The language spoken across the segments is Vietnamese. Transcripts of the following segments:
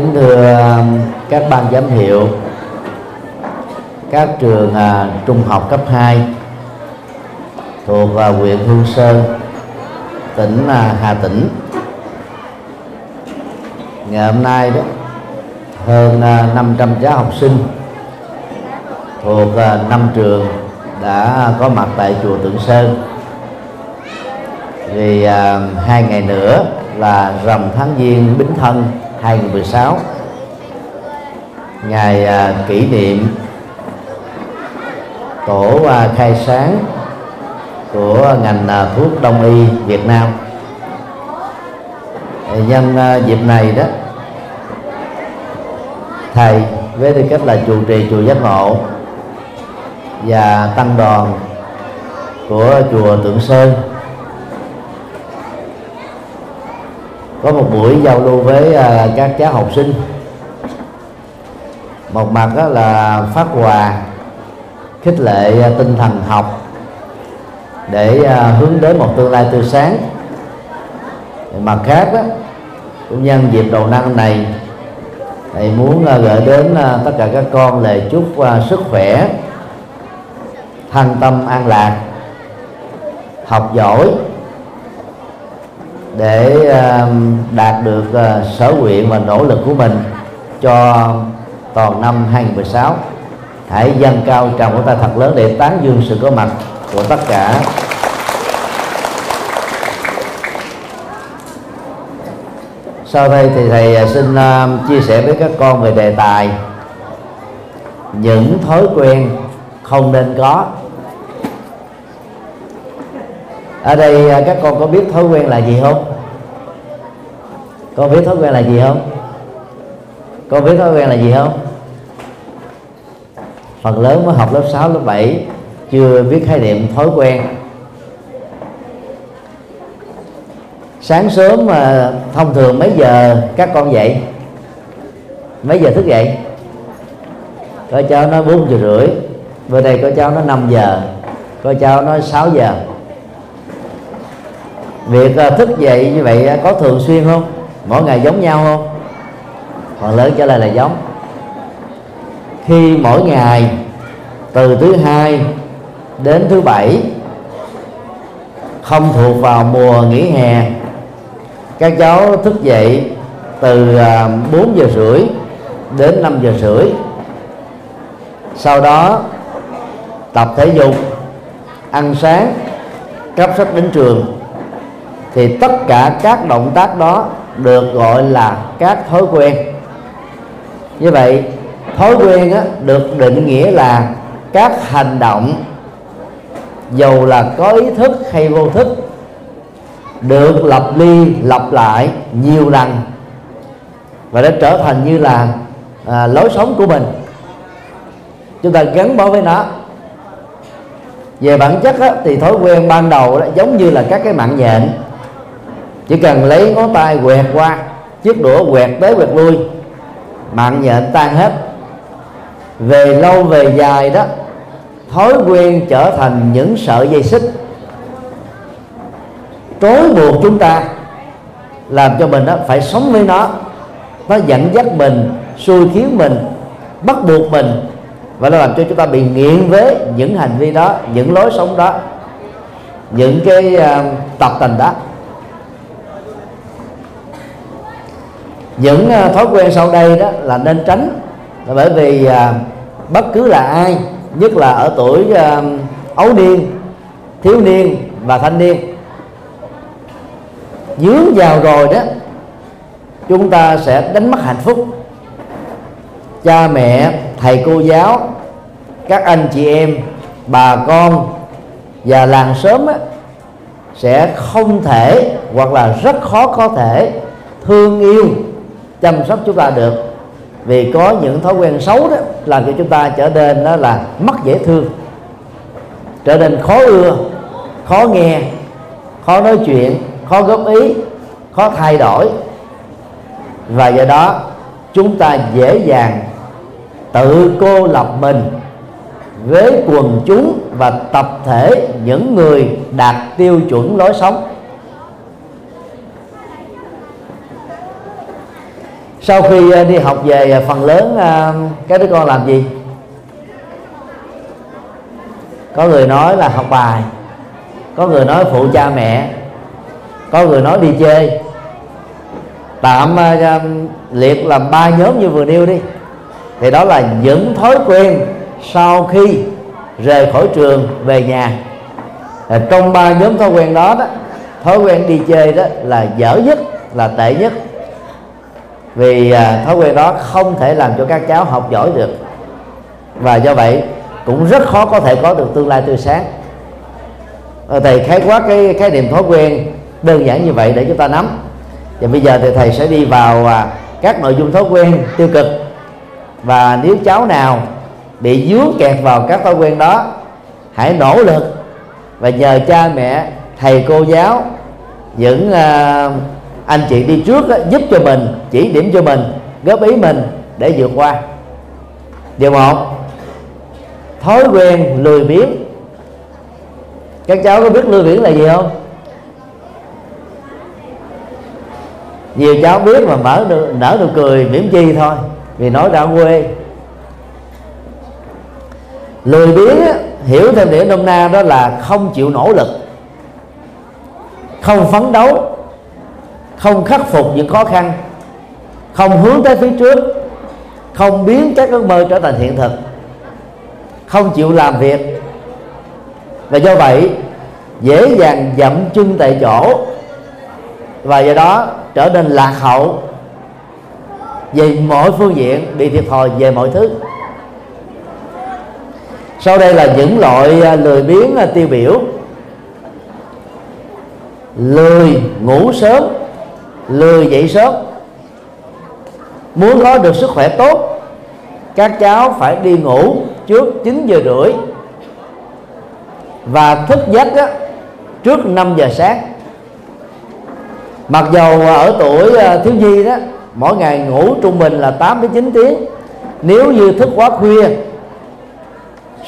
kính thưa um, các ban giám hiệu các trường à, trung học cấp 2 thuộc à, huyện Hương Sơn tỉnh à, Hà Tĩnh. Ngày hôm nay đó hơn à, 500 cháu học sinh thuộc à, năm trường đã có mặt tại chùa Tượng Sơn. Vì à, hai ngày nữa là rằm tháng giêng bính thân. 2016 ngày à, kỷ niệm tổ à, khai sáng của ngành à, thuốc đông y Việt Nam. Nhân à, dịp này đó thầy với tư cách là chủ trì chùa giác ngộ và tăng đoàn của chùa Tượng Sơn có một buổi giao lưu với à, các cháu học sinh. Một mặt đó là phát quà, khích lệ à, tinh thần học để à, hướng đến một tương lai tươi sáng. Mặt khác đó cũng nhân dịp đầu năm này, thầy muốn gửi đến tất cả các con lời chúc sức khỏe thân tâm an lạc, học giỏi để um, đạt được uh, sở nguyện và nỗ lực của mình cho toàn năm 2016 hãy dâng cao tràng của ta thật lớn để tán dương sự có mặt của tất cả. Sau đây thì thầy uh, xin um, chia sẻ với các con về đề tài. Những thói quen không nên có ở đây à, các con có biết thói quen là gì không? Con biết thói quen là gì không? Con biết thói quen là gì không? Phần lớn mới học lớp 6, lớp 7 chưa biết khái niệm thói quen. Sáng sớm mà thông thường mấy giờ các con dậy? Mấy giờ thức dậy? Có cháu nó bốn giờ rưỡi bữa đây có cháu nó 5 giờ có cháu nó 6 giờ việc à, thức dậy như vậy à, có thường xuyên không? Mỗi ngày giống nhau không? Phần lớn trả lời là giống. Khi mỗi ngày, từ thứ hai đến thứ bảy, không thuộc vào mùa nghỉ hè, các cháu thức dậy từ à, 4 giờ rưỡi đến 5 giờ rưỡi. Sau đó, tập thể dục, ăn sáng cấp sách đến trường thì tất cả các động tác đó được gọi là các thói quen. Như vậy thói quen á, được định nghĩa là các hành động dầu là có ý thức hay vô thức được lặp đi lặp lại nhiều lần và đã trở thành như là à, lối sống của mình. Chúng ta gắn bó với nó. Về bản chất á, thì thói quen ban đầu đó, giống như là các cái mạng nhện chỉ cần lấy ngón tay quẹt qua chiếc đũa quẹt tới quẹt lui mạng nhện tan hết. Về lâu về dài đó thói quen trở thành những sợi dây xích. Trói buộc chúng ta làm cho mình đó phải sống với nó. Nó dẫn dắt mình xui khiến mình bắt buộc mình và nó làm cho chúng ta bị nghiện với những hành vi đó những lối sống đó. Những cái uh, tập tành đó. Những ờ, thói quen sau đây đó là nên tránh. Là bởi vì à, bất cứ là ai nhất là ở tuổi à, ấu niên thiếu niên và thanh niên dướng vào rồi đó chúng ta sẽ đánh mất hạnh phúc. Cha mẹ thầy cô giáo các anh chị em bà con và làng sớm á, sẽ không thể hoặc là rất khó có thể thương yêu chăm sóc chúng ta được. Vì có những thói quen xấu đó làm cho chúng ta trở nên đó là mất dễ thương, trở nên khó ưa, khó nghe, khó nói chuyện, khó góp ý, khó thay đổi. Và do đó, chúng ta dễ dàng tự cô lập mình với quần chúng và tập thể những người đạt tiêu chuẩn lối sống. Sau khi à, đi học về à, phần lớn à, các đứa con làm gì? Có người nói là học bài, có người nói phụ cha mẹ, có người nói đi chơi. Tạm liệt làm ba nhóm như vừa nêu đi. Thì đó là những thói quen sau khi rời khỏi trường về nhà. Trong ba nhóm thói quen đó đó, thói quen đi chơi đó là dở nhất, là tệ nhất vì à, thói quen đó không thể làm cho các cháu học giỏi được. Và do vậy cũng rất khó có thể có được tương lai tươi sáng. Ờ, thầy khái quát cái khái niệm thói quen đơn giản như vậy để chúng ta nắm. Và bây giờ thì thầy sẽ đi vào à, các nội dung thói quen tiêu cực. Và nếu cháu nào bị dướng kẹt vào các thói quen đó hãy nỗ lực và nhờ cha mẹ thầy cô giáo những uh, anh chị đi trước đó, giúp cho mình chỉ điểm cho mình góp ý mình để vượt qua. Điều một thói quen lười biếng. Các cháu có biết lười biếng là gì không? Nhiều cháu biết mà mở nở nụ cười mỉm chi thôi vì nói đã quê. Lười biếng hiểu theo nghĩa nôm na đó là không chịu nỗ lực không phấn đấu không khắc phục những khó khăn. Không hướng tới phía trước. Không biến các ước mơ trở thành hiện thực. Không chịu làm việc. Và do vậy, dễ dàng dậm chân tại chỗ. Và do đó, trở nên lạc hậu. Về mọi phương diện bị thiệt thòi về mọi thứ. Sau đây là những loại à, lười biếng à, tiêu biểu. Lười ngủ sớm lười dậy sớm. Muốn có được sức khỏe tốt các cháu phải đi ngủ trước 9 giờ rưỡi. Và thức giấc á, trước 5 giờ sáng. Mặc dầu ở tuổi ờ, thiếu nhi đó mỗi ngày ngủ trung bình là 8 đến 9 tiếng. Nếu như thức quá khuya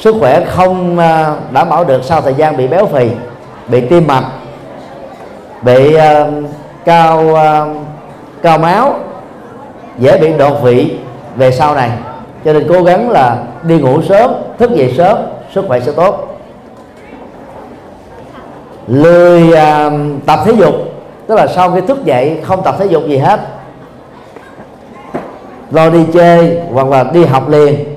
sức khỏe không ờ, đảm bảo được sau thời gian bị béo phì bị tim mạch bị uh, cao uh, cao máu dễ bị đột vị về sau này. Cho nên cố gắng là đi ngủ sớm thức dậy sớm sức khỏe sẽ tốt. Lười uh, tập thể dục tức là sau khi thức dậy không tập thể dục gì hết. Lo đi chơi hoặc là đi học liền.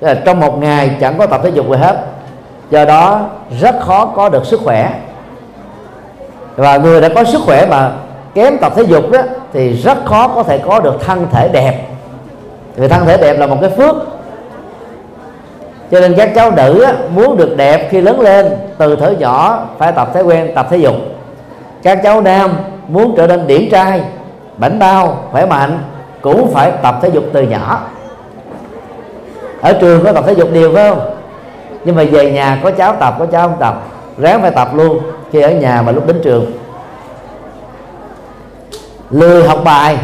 Là trong một ngày chẳng có tập thể dục gì hết. Do đó rất khó có được sức khỏe. Và người đã có sức khỏe mà kém tập thể dục đó thì rất khó có thể có được thân thể đẹp. Vì thân thể đẹp là một cái phước. Cho nên các cháu nữ á, muốn được đẹp khi lớn lên từ thở nhỏ phải tập thói quen tập thể dục. Các cháu nam muốn trở nên điển trai bảnh bao khỏe mạnh cũng phải tập thể dục từ nhỏ. Ở trường có tập thể dục đều phải không? Nhưng mà về nhà có cháu tập có cháu không tập ráng phải tập luôn khi ở nhà mà lúc đến trường lười học bài.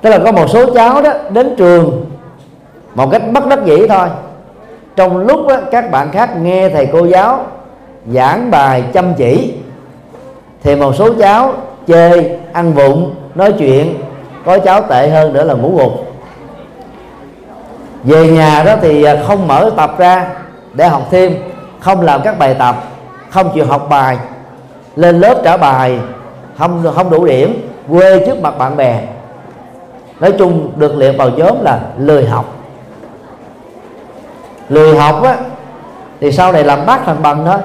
Tức là có một số cháu đó đến trường một cách bất đắc dĩ thôi. Trong lúc đó, các bạn khác nghe thầy cô giáo giảng bài chăm chỉ thì một số cháu chơi ăn vụng nói chuyện có cháu tệ hơn nữa là ngủ gục. Về nhà đó thì à, không mở tập ra để học thêm không làm các bài tập không chịu học bài lên lớp trả bài không không đủ điểm. Quê trước mặt bạn bè. Nói chung được liệt vào nhóm là lười học. Lười học á, thì sau này làm bác thành bằng thôi.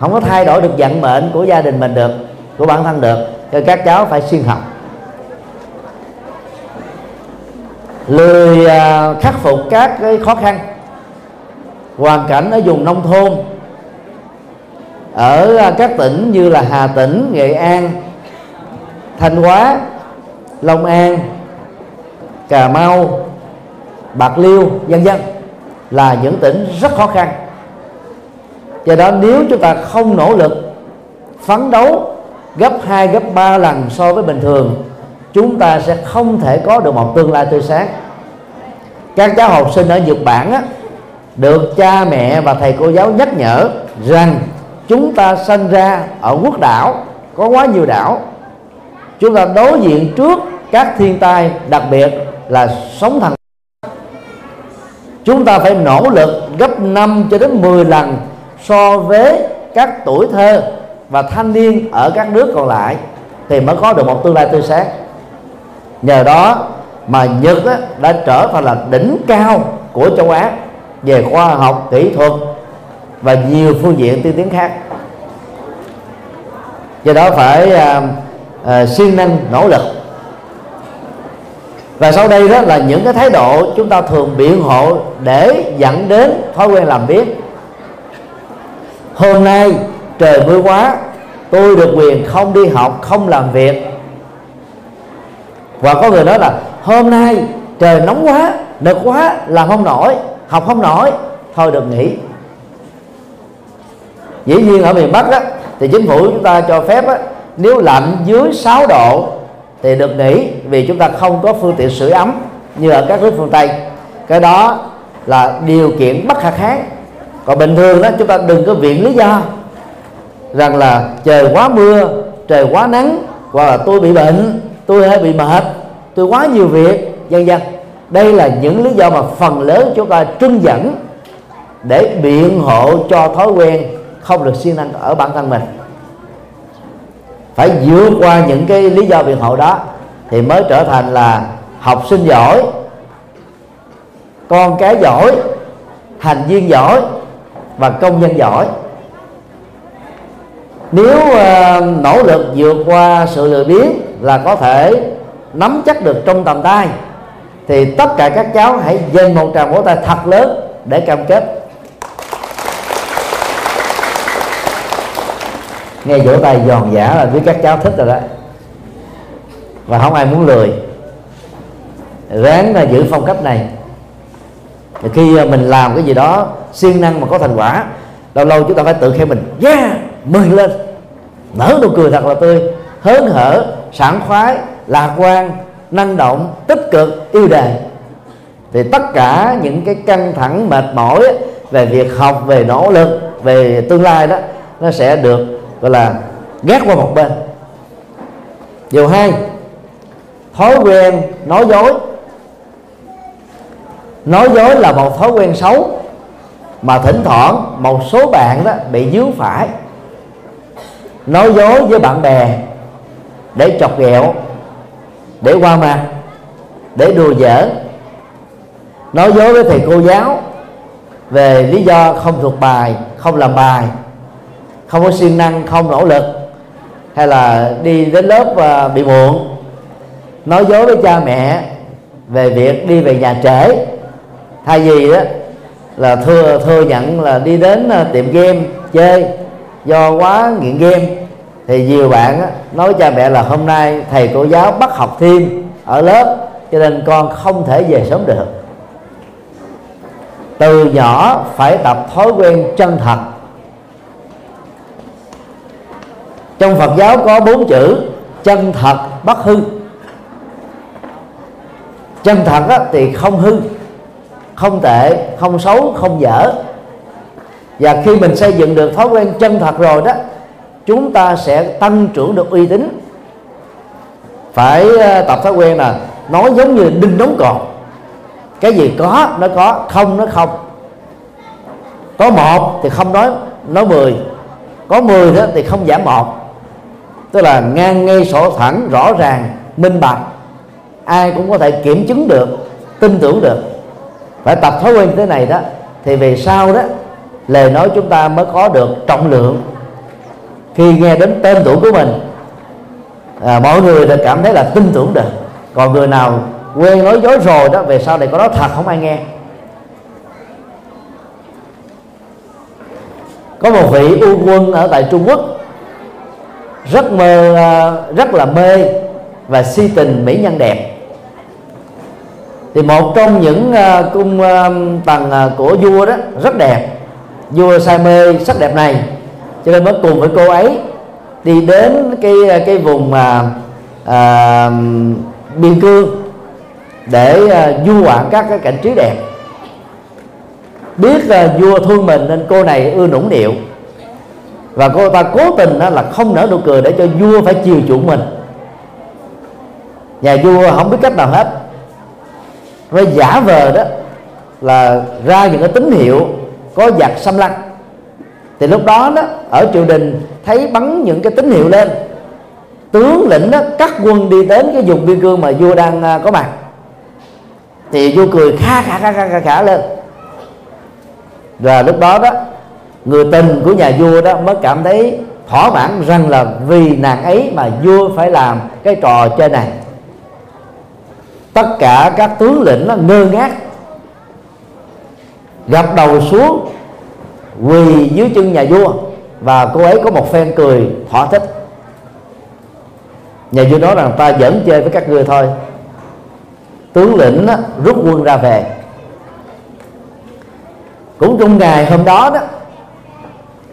Không có thay đổi được vận mệnh của gia đình mình được, của bản thân được. Cho các cháu phải xuyên học. Lười à, khắc phục các cái khó khăn. Hoàn cảnh ở vùng nông thôn ở à, các tỉnh như là Hà Tĩnh, Nghệ An, Thanh Hóa, Long An, Cà Mau, Bạc Liêu, vân vân là những tỉnh rất khó khăn. Do đó nếu chúng ta không nỗ lực phấn đấu gấp 2 gấp 3 lần so với bình thường chúng ta sẽ không thể có được một tương lai tươi sáng các cháu học sinh ở Nhật Bản á, được cha mẹ và thầy cô giáo nhắc nhở rằng chúng ta sinh ra ở quốc đảo, có quá nhiều đảo. Chúng ta đối diện trước các thiên tai, đặc biệt là sóng thần. Chúng ta phải nỗ lực gấp 5 cho đến 10 lần so với các tuổi thơ và thanh niên ở các nước còn lại thì mới có được một tương lai tươi sáng. Nhờ đó mà Nhật đã trở thành là đỉnh cao của châu Á về khoa học, kỹ thuật và nhiều phương diện tiên tiến khác. Do đó phải à, à, siêng năng nỗ lực. Và sau đây đó là những cái thái độ chúng ta thường biện hộ để dẫn đến thói quen làm biết hôm nay trời mưa quá tôi được quyền không đi học không làm việc. Và có người nói là hôm nay trời nóng quá nực quá làm không nổi học không nổi. Thôi được nghỉ dĩ nhiên ở miền bắc á, thì chính phủ chúng ta cho phép á, nếu lạnh dưới 6 độ thì được nghỉ vì chúng ta không có phương tiện sưởi ấm như ở các nước phương tây. Cái đó là điều kiện bất khả kháng. Còn bình thường đó chúng ta đừng có viện lý do rằng là trời quá mưa trời quá nắng hoặc là tôi bị bệnh tôi hơi bị mệt tôi quá nhiều việc vân vân. Đây là những lý do mà phần lớn chúng ta trưng dẫn để biện hộ cho thói quen không được siêng năng ở bản thân mình. Phải vượt qua những cái lý do biện hộ đó thì mới trở thành là học sinh giỏi con cái giỏi thành viên giỏi và công nhân giỏi. Nếu uh, nỗ lực vượt qua sự lười biếng là có thể nắm chắc được trong tầm tay thì tất cả các cháu hãy dành một tràng vỗ tay thật lớn để cam kết. Nghe vỗ tay giòn giả là biết các cháu thích rồi đó. Và không ai muốn lười. Ráng là giữ phong cách này. Khi mình làm cái gì đó siêng năng mà có thành quả, lâu lâu chúng ta phải tự khen mình. Yeah, mừng lên. Nở nụ cười thật là tươi. Hớn hở, sảng khoái, lạc quan, năng động, tích cực, yêu đề thì tất cả những cái căng thẳng, mệt mỏi về việc học, về nỗ lực, về tương lai đó, nó sẽ được gọi là gác qua một bên. Điều hai, thói quen nói dối. Nói dối là một thói quen xấu mà thỉnh thoảng một số bạn đó bị dướng phải. Nói dối với bạn bè để chọc ghẹo, để qua mặt, để đùa giỡn. Nói dối với thầy cô giáo về lý do không thuộc bài, không làm bài không có siêng năng không nỗ lực hay là đi đến lớp và bị muộn. Nói dối với cha mẹ về việc đi về nhà trễ. Thay vì đó là thừa thừa nhận là đi đến à, tiệm game chơi. Do quá nghiện game thì nhiều bạn á, nói cha mẹ là hôm nay thầy cô giáo bắt học thêm ở lớp cho nên con không thể về sớm được. Từ nhỏ phải tập thói quen chân thật. Trong Phật giáo có bốn chữ chân thật bất hư. Chân thật á, thì không hư không tệ không xấu không dở. Và khi mình xây dựng được thói quen chân thật rồi đó chúng ta sẽ tăng trưởng được uy tín. Phải ờ, tập thói quen là nói giống như đinh đóng cột cái gì có nó có không nó không. Có một thì không nói nói mười. Có mười đó thì không giảm một tức là ngang ngay sổ thẳng rõ ràng minh bạch. Ai cũng có thể kiểm chứng được tin tưởng được. Phải tập thói quen thế này đó thì về sau đó lời nói chúng ta mới có được trọng lượng. Khi nghe đến tên tuổi của mình à, mọi người đã cảm thấy là tin tưởng được. Còn người nào quen nói dối rồi đó về sau này có nói thật không ai nghe. Có một vị ưu quân ở tại Trung Quốc rất mơ ờ, rất là mê và si tình mỹ nhân đẹp. Thì một trong những uh, cung uh, tầng uh, của vua đó rất đẹp. Vua say mê sắc đẹp này cho nên mới cùng với cô ấy đi đến cái cái vùng mà à, biên cương để à, du ngoạn các cái cảnh trí đẹp. Biết là vua thương mình nên cô này ưa nũng nịu và cô ta cố tình là không nở nụ cười để cho vua phải chiều chuộng mình. Nhà vua không biết cách nào hết. Với giả vờ đó là ra những cái tín hiệu có giặc xâm lăng. Thì lúc đó đó ở triều đình thấy bắn những cái tín hiệu lên. Tướng lĩnh đó cắt quân đi đến cái vùng biên cương mà vua đang à, có mặt. Thì vua cười kha khả kha khả, khả, khả lên. Và lúc đó đó người tình của nhà vua đó mới cảm thấy thỏa mãn rằng là vì nàng ấy mà vua phải làm cái trò chơi này. Tất cả các tướng lĩnh nó ngơ ngác gập đầu xuống quỳ dưới chân nhà vua và cô ấy có một phen cười thỏa thích. Nhà vua nói rằng ta vẫn chơi với các ngươi thôi. Tướng lĩnh đó, rút quân ra về. Cũng trong ngày hôm đó đó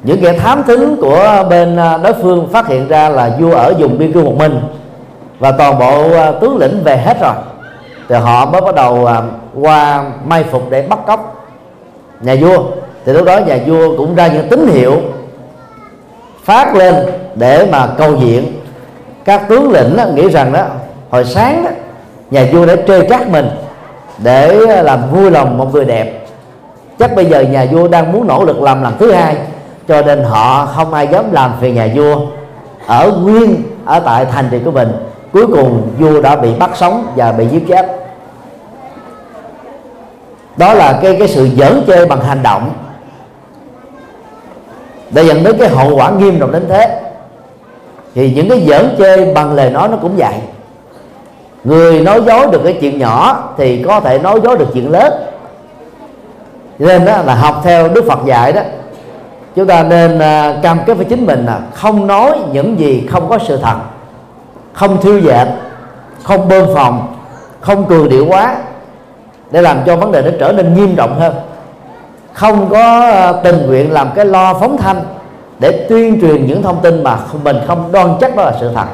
những kẻ thám thính của bên à, đối phương phát hiện ra là vua ở vùng biên cương một mình. Và toàn bộ à, tướng lĩnh về hết rồi. Thì họ mới bắt đầu à, qua mai phục để bắt cóc nhà vua. Thì lúc đó nhà vua cũng ra những tín hiệu phát lên để mà cầu diện các tướng lĩnh nghĩ rằng đó hồi sáng đó, nhà vua đã trêu trác mình để làm vui lòng một người đẹp. Chắc bây giờ nhà vua đang muốn nỗ lực làm lần thứ hai cho nên họ không ai dám làm phiền nhà vua. Ở nguyên, ở tại thành trì của mình, cuối cùng vua đã bị bắt sống và bị giết chết. Đó là cái cái sự giỡn chơi bằng hành động. Để dẫn đến cái hậu quả nghiêm trọng đến thế. Thì những cái giỡn chơi bằng lời nói nó cũng vậy. Người nói dối được cái chuyện nhỏ thì có thể nói dối được chuyện lớn. Nên đó là học theo đức phật dạy đó chúng ta nên à, cam kết với chính mình là không nói những gì không có sự thật, không thiêu dệt không bơm phòng, không cường điệu quá để làm cho vấn đề nó trở nên nghiêm trọng hơn. Không có à, tình nguyện làm cái lo phóng thanh để tuyên truyền những thông tin mà mình không đoan chắc đó là sự thật.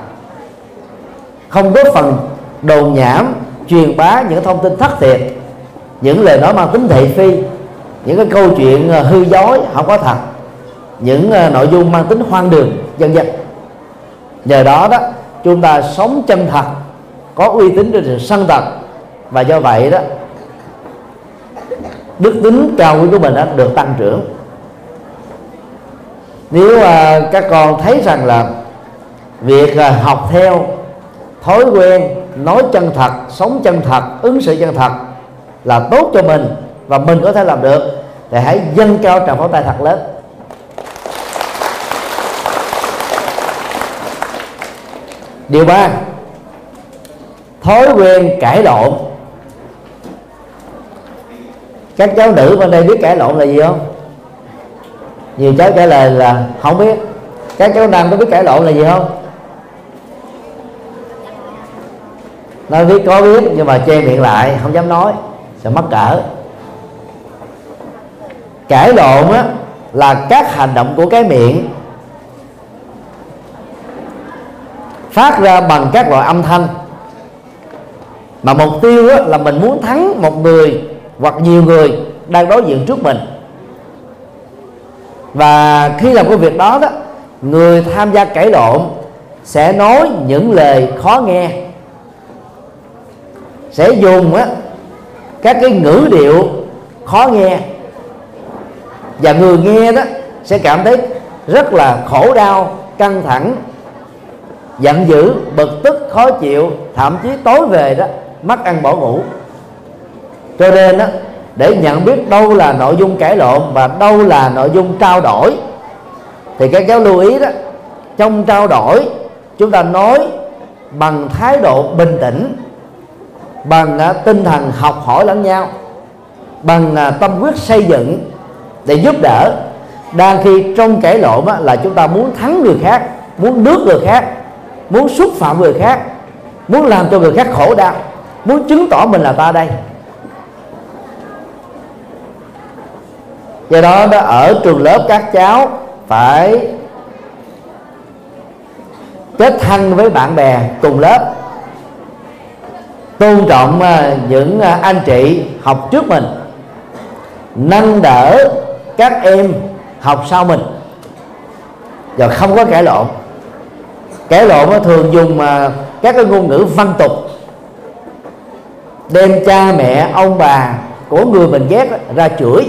Không góp phần đồn nhảm, truyền bá những thông tin thất thiệt, những lời nói mang tính thị phi, những cái câu chuyện à, hư dối không có thật những ờ, nội dung mang tính hoang đường dân dân nhờ đó đó chúng ta sống chân thật có uy tín trên sự sân tật. Và do vậy đó đức tính cao quý của mình đó được tăng trưởng. Nếu uh, các con thấy rằng là việc uh, học theo thói quen nói chân thật sống chân thật ứng xử chân thật là tốt cho mình và mình có thể làm được thì hãy dâng cao tràng pháo tay thật lớn. Điều ba, thói quen cãi lộn. Các cháu nữ bên đây biết cãi lộn là gì không? Nhiều cháu trả lời là không biết. Các cháu nam có biết cãi lộn là gì không? Nó biết có biết, nhưng mà che miệng lại, không dám nói sẽ mắc cỡ. Cãi lộn á, là các hành động của cái miệng phát ra bằng các loại âm thanh. Mà mục tiêu á, là mình muốn thắng một người hoặc nhiều người đang đối diện trước mình. Và khi làm cái việc đó đó người tham gia cãi lộn sẽ nói những lời khó nghe. Sẽ dùng á các cái ngữ điệu khó nghe. Và người nghe đó sẽ cảm thấy rất là khổ đau căng thẳng giận dữ bực tức khó chịu thậm chí tối về đó mất ăn bỏ ngủ. Cho nên đó để nhận biết đâu là nội dung cãi lộn và đâu là nội dung trao đổi thì các cháu lưu ý đó trong trao đổi chúng ta nói bằng thái độ bình tĩnh bằng uh, tinh thần học hỏi lẫn nhau bằng uh, tâm quyết xây dựng để giúp đỡ. Đang khi trong cãi lộn á, là chúng ta muốn thắng người khác muốn nước người khác muốn xúc phạm người khác muốn làm cho người khác khổ đau muốn chứng tỏ mình là ta đây. Do đó, đó ở trường lớp các cháu phải kết thân với bạn bè cùng lớp tôn trọng à, những à, anh chị học trước mình nâng đỡ các em học sau mình và không có cãi lộn kẻ lộn thường dùng à, các cái ngôn ngữ văn tục. Đem cha mẹ, ông bà của người mình ghét ra chửi.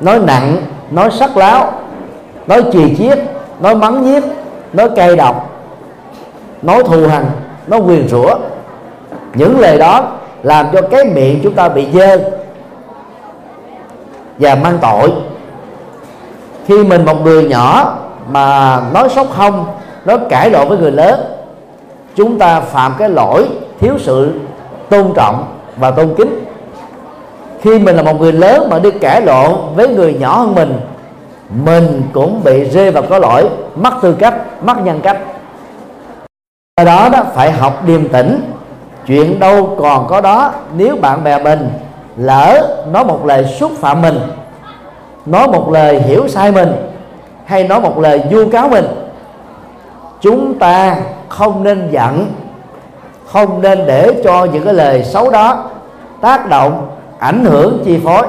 Nói nặng, nói sắc láo, nói chì chiết, nói mắng nhiếc, nói cay độc, nói thù hằn, nói quyền rủa. Những lời đó làm cho cái miệng chúng ta bị dơ và mang tội. Khi mình một người nhỏ mà nói sốc không nó cãi lộn với người lớn. Chúng ta phạm cái lỗi thiếu sự tôn trọng và tôn kính. Khi mình là một người lớn mà đi cãi lộn với người nhỏ hơn mình mình cũng bị rơi vào có lỗi mất tư cách mất nhân cách. Do đó đó, phải học điềm tĩnh. Chuyện đâu còn có đó, nếu bạn bè mình lỡ nói một lời xúc phạm mình, nói một lời hiểu sai mình, hay nói một lời vu cáo mình chúng ta không nên giận, không nên để cho những cái lời xấu đó tác động, ảnh hưởng, chi phối.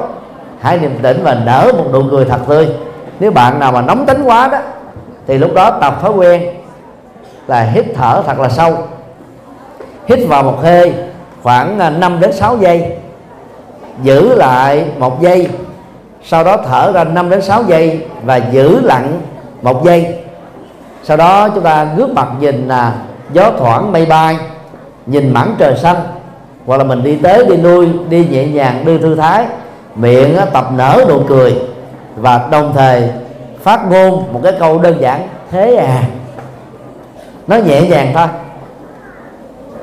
Hãy niềm tĩnh và nở một nụ cười thật tươi. Nếu bạn nào mà nóng tính quá đó, thì lúc đó tập thói quen là hít thở thật là sâu. Hít vào một hơi khoảng à, 5 đến 6 giây. Giữ lại một giây. Sau đó thở ra 5 đến 6 giây và giữ lặng một giây sau đó chúng ta ngước mặt nhìn là gió thoảng mây bay, nhìn mảng trời xanh. Hoặc là mình đi tới, đi lui, đi nhẹ nhàng, đi thư thái, miệng tập nở nụ cười. Và đồng thời phát ngôn một cái câu đơn giản, thế à. Nó nhẹ nhàng thôi.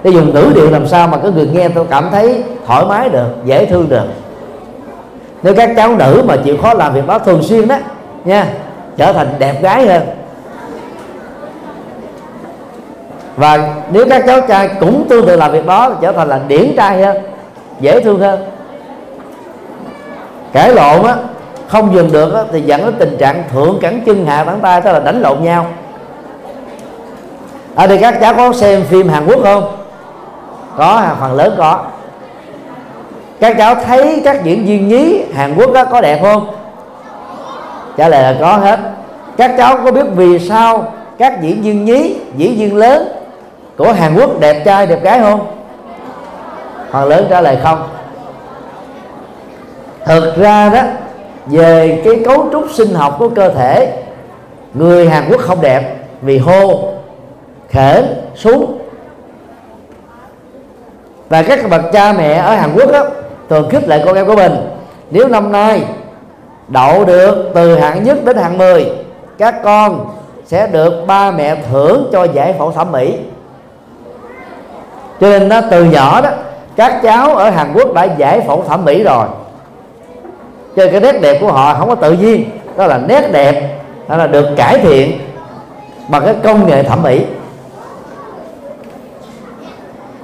Cái dùng ngữ điệu làm sao mà cái người nghe tôi cảm thấy thoải mái được, dễ thương được. Nếu các cháu nữ mà chịu khó làm việc đó thường xuyên đó, nha, trở thành đẹp gái hơn. Và nếu các cháu trai cũng tương tự làm việc đó trở thành là điển trai hơn dễ thương hơn. Cãi lộn á không dừng được á, thì dẫn đến tình trạng thượng cẳng chân hạ cẳng tay tức là đánh lộn nhau. À, Ở đây các cháu có xem phim Hàn Quốc không? Có phần lớn có. Các cháu thấy các diễn viên nhí Hàn Quốc đó có đẹp không? Trả lời là có hết. Các cháu có biết vì sao các diễn viên nhí diễn viên lớn của Hàn Quốc đẹp trai đẹp gái không? Phần lớn trả lời không. Thực ra đó về cái cấu trúc sinh học của cơ thể người Hàn Quốc không đẹp vì hô khể xuống và các bậc cha mẹ ở Hàn Quốc đó, thường khích lệ con em của mình nếu năm nay đậu được từ hạng nhất đến hạng 10 các con sẽ được ba mẹ thưởng cho giải phẫu thẩm mỹ cho nên đó, từ nhỏ đó các cháu ở Hàn Quốc đã giải phẫu thẩm mỹ rồi. Cho nên cái nét đẹp của họ không có tự nhiên đó là nét đẹp đó là được cải thiện bằng cái công nghệ thẩm mỹ.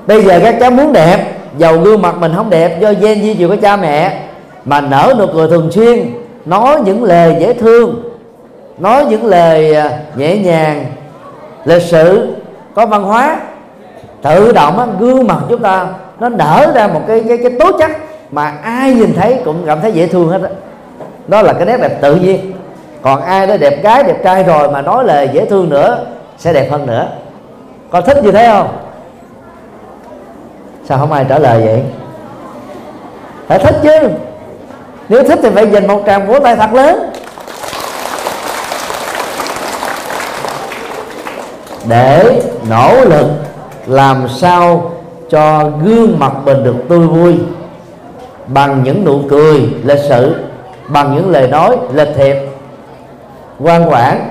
Bây giờ các cháu muốn đẹp dầu gương mặt mình không đẹp do gen di truyền của cha mẹ mà nở nụ cười thường xuyên nói những lời dễ thương nói những lời à, nhẹ nhàng lịch sự có văn hóa tự động á, gương mặt chúng ta nó nở ra một cái cái cái tố chất mà ai nhìn thấy cũng cảm thấy dễ thương hết đó. đó là cái nét đẹp tự nhiên. Còn ai đó đẹp gái đẹp trai rồi mà nói lời dễ thương nữa sẽ đẹp hơn nữa. Con thích như thế không? Sao không ai trả lời vậy? Phải thích chứ. Nếu thích thì phải dành một tràng vỗ tay thật lớn. Để nỗ lực làm sao cho gương mặt mình được tươi vui? Bằng những nụ cười lịch sự. Bằng những lời nói lịch thiệp. Quan quản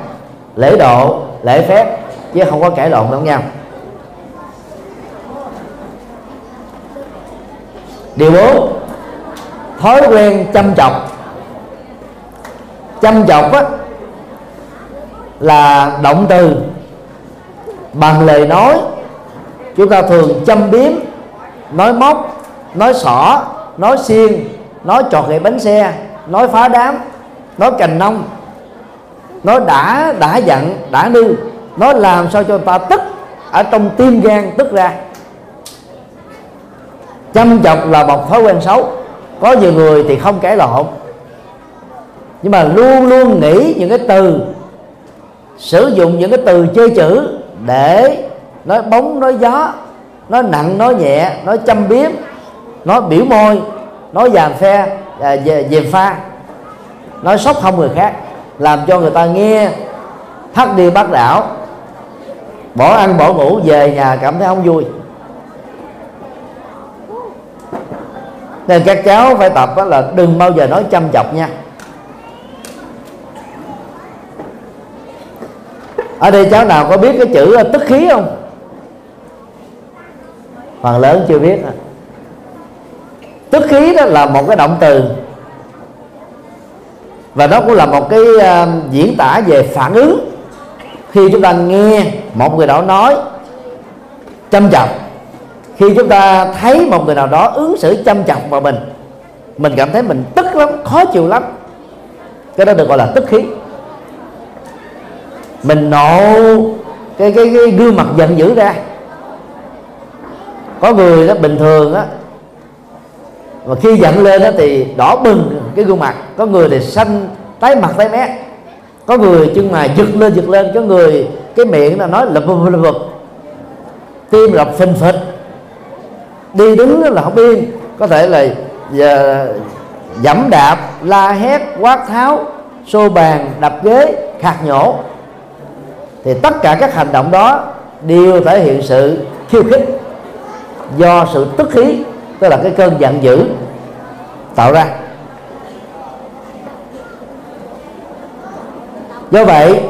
lễ độ lễ phép. Chứ không có cãi lộn lẫn nhau điều bốn thói quen chăm chọc. Chăm chọc á, là động từ. Bằng lời nói chúng ta thường châm biếm, nói móc, nói xỏ nói xiên, nói trọt gậy bánh xe, nói phá đám, nói cành nông, nói đã đã giận đã nư nó làm sao cho người ta tức ở trong tim gan tức ra. Chăm chọc là một thói quen xấu, có nhiều người thì không cãi lộn. Nhưng mà luôn luôn nghĩ những cái từ, sử dụng những cái từ chơi chữ để nói bóng nói gió nói nặng nói nhẹ nói châm biếm nói biểu môi nói dàn phe à, dèm pha. Nói sốc không người khác làm cho người ta nghe thắt đi bắt đảo. Bỏ ăn bỏ ngủ về nhà cảm thấy không vui. Nên các cháu phải tập đó là đừng bao giờ nói chăm chọc nha. Ở đây cháu nào có biết cái chữ à, tức khí không? Phần lớn chưa biết. Tức khí đó là một cái động từ. Và nó cũng là một cái uh, diễn tả về phản ứng. Khi chúng ta nghe một người nào nói chăm chọc khi chúng ta thấy một người nào đó ứng xử chăm chọc vào mình mình cảm thấy mình tức lắm khó chịu lắm. Cái đó được gọi là tức khí. Mình nộ cái cái, cái gương mặt giận dữ ra có người đó bình thường á, mà khi giận lên đó thì đỏ bừng cái gương mặt. Có người thì xanh, tái mặt, tái mét. Có người chân mày giật lên giật lên. Có người cái miệng là nói lập lập lập tim đập phình phịch. Đi đứng là không yên. Có thể là giờ dẫm đạp, la hét, quát tháo, xô bàn, đập ghế, khạc nhổ. Thì tất cả các hành động đó đều thể hiện sự khiêu khích do sự tức khí, tức là cái cơn giận dữ tạo ra. Do vậy,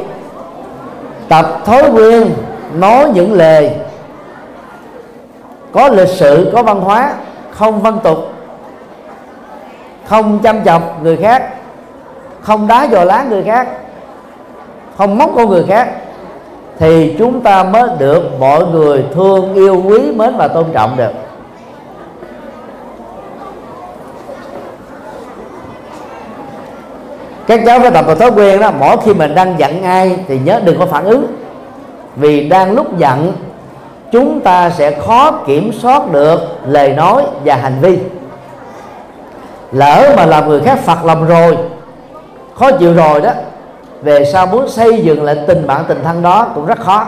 tập thói quen nói những lời có lịch sự, có văn hóa, không văn tục, không chăm chọc người khác, không đá dò lá người khác, không móc con người khác thì chúng ta mới được mọi người thương yêu quý mến và tôn trọng được. Các cháu phải tập vào thói quen đó, mỗi khi mình đang giận ai thì nhớ đừng có phản ứng. Vì đang lúc giận, chúng ta sẽ khó kiểm soát được lời nói và hành vi. Lỡ mà làm người khác phật lòng rồi, khó chịu rồi đó về sau muốn xây dựng lại tình bạn tình thân đó cũng rất khó.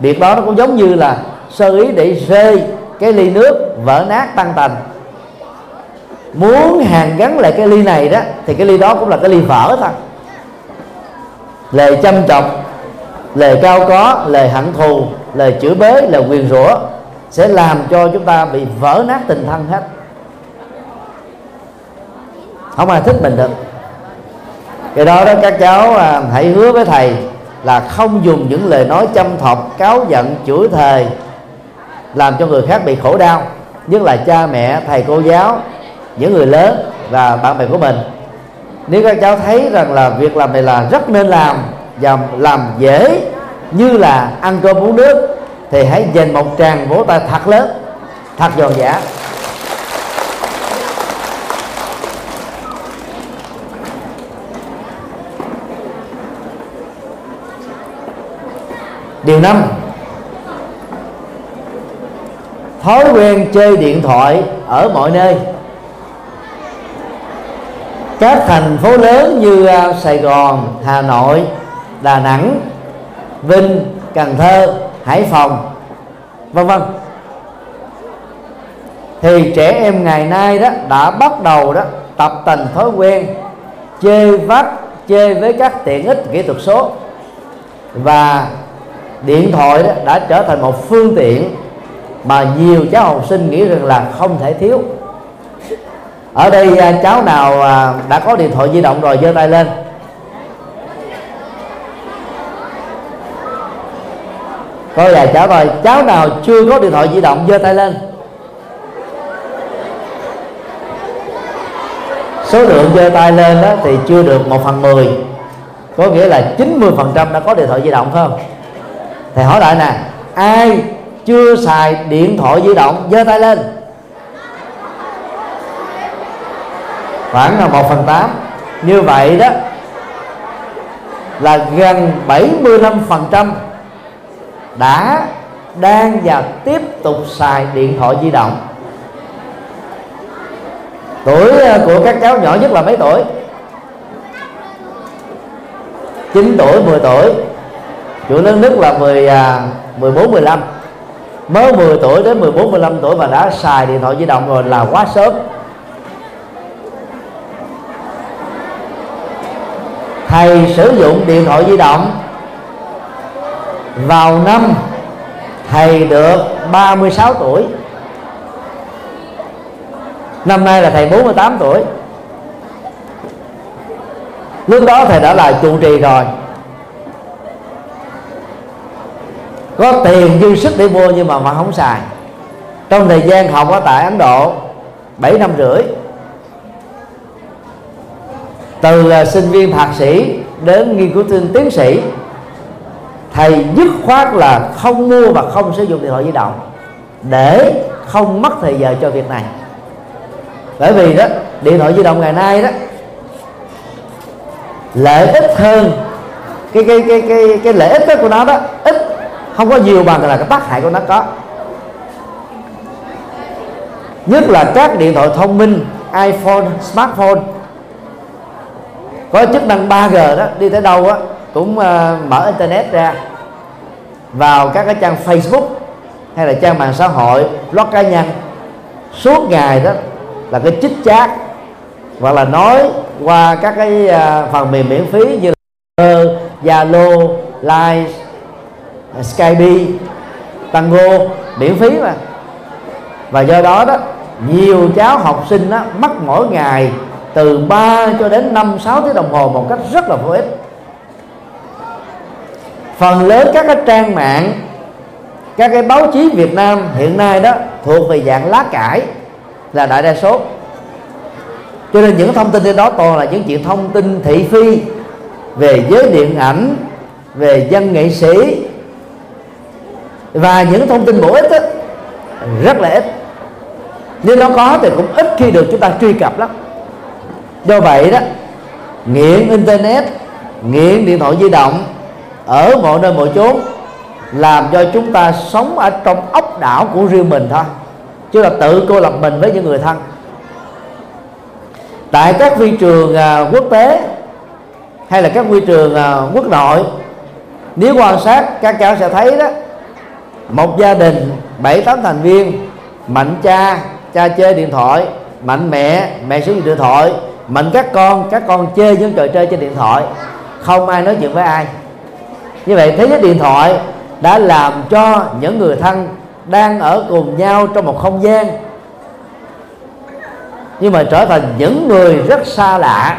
Việc đó nó cũng giống như là sơ ý để rơi cái ly nước vỡ nát tăng tành. Muốn hàn gắn lại cái ly này đó, thì cái ly đó cũng là cái ly vỡ thôi. Lời chăm chọc, lời cao có, lời hận thù, lời chửi bới, lời quyền rủa sẽ làm cho chúng ta bị vỡ nát tình thân hết. Không ai thích mình được cái đó đó các cháu à, hãy hứa với thầy là không dùng những lời nói châm thọc cáo giận chửi thề làm cho người khác bị khổ đau. Nhất là cha mẹ thầy cô giáo những người lớn và bạn bè của mình. Nếu các cháu thấy rằng là việc làm này là rất nên làm và làm dễ như là ăn cơm uống nước thì hãy dành một tràng vỗ tay thật lớn thật giòn giả điều năm. Thói quen chơi điện thoại ở mọi nơi. Các thành phố lớn như à, Sài Gòn, Hà Nội, Đà Nẵng, Vinh, Cần Thơ, Hải Phòng, vân vân. Thì trẻ em ngày nay đó đã bắt đầu đó tập thành thói quen chơi vắt chơi với các tiện ích kỹ thuật số. Và điện thoại đó đã trở thành một phương tiện mà nhiều cháu học sinh nghĩ rằng là không thể thiếu. Ở đây à, cháu nào à, đã có điện thoại di động rồi giơ tay lên. Có vài cháu rồi, cháu nào chưa có điện thoại di động giơ tay lên. Số lượng giơ tay lên đó thì chưa được một phần mười có nghĩa là 90 phần trăm đã có điện thoại di động phải không? Thầy hỏi lại nè, ai chưa xài điện thoại di động, giơ tay lên. Khoảng là một phần tám. Như vậy đó là gần 75 phần trăm đã đang và tiếp tục xài điện thoại di động. Tuổi ờ, của các cháu nhỏ nhất là mấy tuổi? 9 tuổi 10 tuổi chủ lớn nhất là 10 14 15 mới 10 tuổi đến 14 15 tuổi mà đã xài điện thoại di động rồi là quá sớm. Thầy sử dụng điện thoại di động vào năm thầy được 36 tuổi. Năm nay là thầy 48 tuổi. Lúc đó thầy đã là trụ trì rồi. Có tiền dư sức để mua nhưng mà mà không xài. Trong thời gian học ở tại Ấn Độ 7 năm rưỡi, từ sinh viên thạc sĩ đến nghiên cứu sinh tiến sĩ, thầy dứt khoát là không mua và không sử dụng điện thoại di động để không mất thời giờ cho việc này. Bởi vì đó, điện thoại di động ngày nay đó, lợi ích hơn, cái cái cái cái cái lợi ích đó của nó đó, ít không có nhiều bằng là cái tác hại của nó có. Nhất là các điện thoại thông minh iPhone, smartphone. Có chức năng 3G đó đi tới đâu á cũng uh, mở internet ra. Vào các cái trang Facebook hay là trang mạng xã hội blog cá nhân. Suốt ngày đó là cái chích chat hoặc là nói qua các cái uh, phần mềm miễn phí như là Zalo, Line, Ờ, Skype, Tango miễn phí mà. Và do đó đó nhiều cháu học sinh đó, mất mỗi ngày từ 3 cho đến 5 6 tiếng đồng hồ một cách rất là vô ích. Phần lớn các cái trang mạng các cái báo chí Việt Nam hiện nay đó thuộc về dạng lá cải là đại đa số. Cho nên những thông tin trên đó toàn là những chuyện thông tin thị phi về giới điện ảnh về dân nghệ sĩ và những thông tin bổ ích đó, rất là ít. Nhưng nó có thì cũng ít khi được chúng ta truy cập lắm. Do vậy đó nghiện internet nghiện điện thoại di động ở mọi nơi mọi chốn làm cho chúng ta sống ở trong ốc đảo của riêng mình thôi chứ là tự cô lập mình với những người thân. Tại các vi trường à, quốc tế hay là các vi trường à, quốc nội nếu quan sát các cháu sẽ thấy đó một gia đình, bảy, tám thành viên, mạnh cha cha chơi điện thoại, mạnh mẹ mẹ sử dụng điện thoại, mạnh các con các con chơi những trò chơi trên điện thoại. Không ai nói chuyện với ai. Như vậy, thế giới điện thoại đã làm cho những người thân đang ở cùng nhau trong một không gian. Nhưng mà trở thành những người rất xa lạ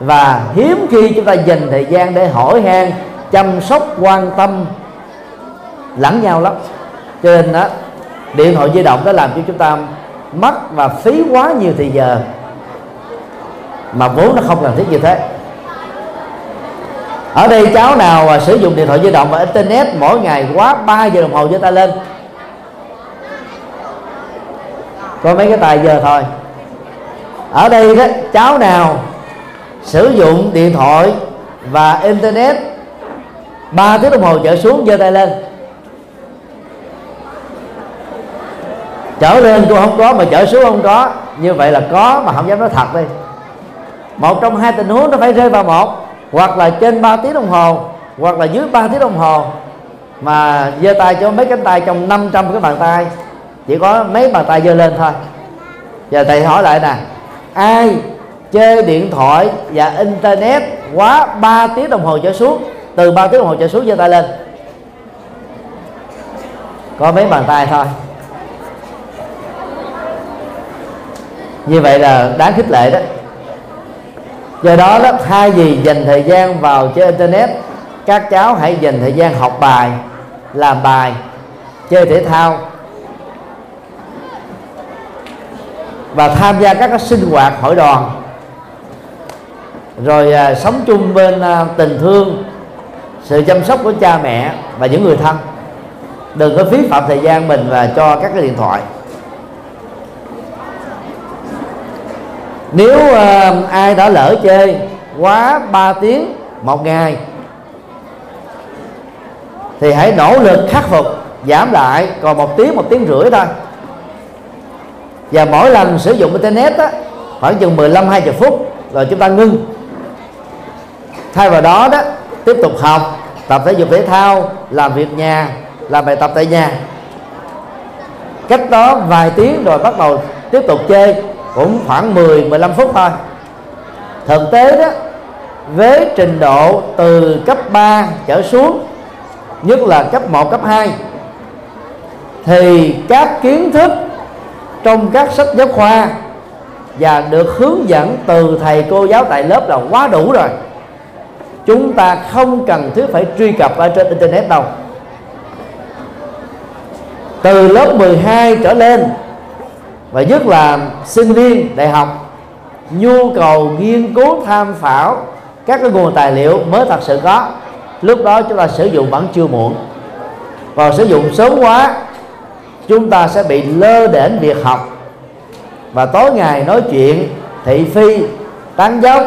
và hiếm khi chúng ta dành thời gian để hỏi han, chăm sóc, quan tâm lẫn nhau lắm. Cho nên đó, điện thoại di động đã làm cho chúng ta mất và phí quá nhiều thời giờ. Mà vốn nó không cần thiết như thế. Ở đây cháu nào mà sử dụng điện thoại di động và internet mỗi ngày quá 3 giờ đồng hồ cho ta lên? Có mấy cái tài giờ thôi. Ở đây đó, cháu nào sử dụng điện thoại và internet 3 tiếng đồng hồ trở xuống giơ tay lên. Trở lên cũng không có, mà trở xuống không có. Như vậy là có, mà không dám nói thật đi. Một trong hai tình huống nó phải rơi vào một, hoặc là trên 3 tiếng đồng hồ, hoặc là dưới 3 tiếng đồng hồ. Mà giơ tay cho mấy cánh tay trong 500 cái bàn tay. Chỉ có mấy bàn tay giơ lên thôi. Giờ thầy hỏi lại nè. Ai chơi điện thoại và internet quá 3 tiếng đồng hồ trở xuống? Từ 3 tiếng đồng hồ trở xuống, giơ tay lên. Có mấy bàn tay thôi. Như vậy là đáng khích lệ đó. Do đó đó thay vì dành thời gian vào chơi internet các cháu hãy dành thời gian học bài làm bài chơi thể thao và tham gia các cái sinh hoạt hội đoàn. Rồi à, sống chung bên à, tình thương sự chăm sóc của cha mẹ và những người thân. Đừng có phí phạm thời gian mình và cho các cái điện thoại. Nếu uh, ai đã lỡ chơi quá 3 tiếng một ngày thì hãy nỗ lực khắc phục giảm lại còn một tiếng một tiếng rưỡi thôi. Và mỗi lần sử dụng internet á, khoảng chừng 15 20 phút rồi chúng ta ngưng. Thay vào đó đó tiếp tục học tập thể dục thể thao làm việc nhà làm bài tập tại nhà. Cách đó vài tiếng rồi bắt đầu tiếp tục chơi cũng khoảng 10 15 phút thôi. Thực tế đó với trình độ từ cấp 3 trở xuống nhất là cấp 1, cấp 2 thì các kiến thức trong các sách giáo khoa và được hướng dẫn từ thầy cô giáo tại lớp là quá đủ rồi. Chúng ta không cần thiết phải truy cập ở trên internet đâu. Từ lớp 12 trở lên và nhất là sinh viên đại học, nhu cầu nghiên cứu tham khảo các cái nguồn tài liệu mới thật sự có, lúc đó chúng ta sử dụng vẫn chưa muộn. Còn sử dụng sớm quá, chúng ta sẽ bị lơ đễnh việc học. Và tối ngày nói chuyện, thị phi, tán dốc,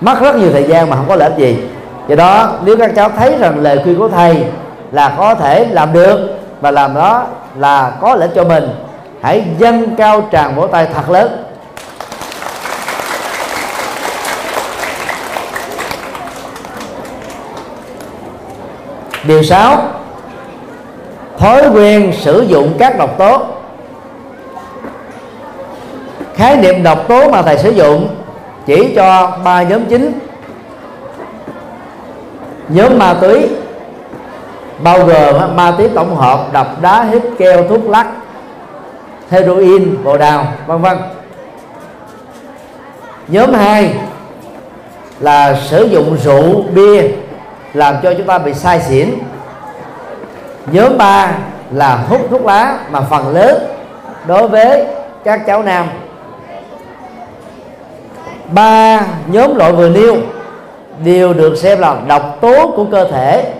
mất rất nhiều thời gian mà không có lợi ích gì. Do đó, nếu các cháu thấy rằng lời khuyên của thầy là có thể làm được và làm đó là có lợi cho mình hãy dâng cao tràng vỗ tay thật lớn. Điều 6 thói quen sử dụng các độc tố. Khái niệm độc tố mà thầy sử dụng chỉ cho ba nhóm chính. Nhóm ma túy bao gồm ma túy tổng hợp, đập đá, hít keo, thuốc lắc heroin, bồ đào, vân vân. Nhóm 2 là sử dụng rượu, bia làm cho chúng ta bị sai xỉn. Nhóm 3 là hút thuốc lá mà phần lớn đối với các cháu nam. Ba nhóm loại vừa nêu đều được xem là độc tố của cơ thể.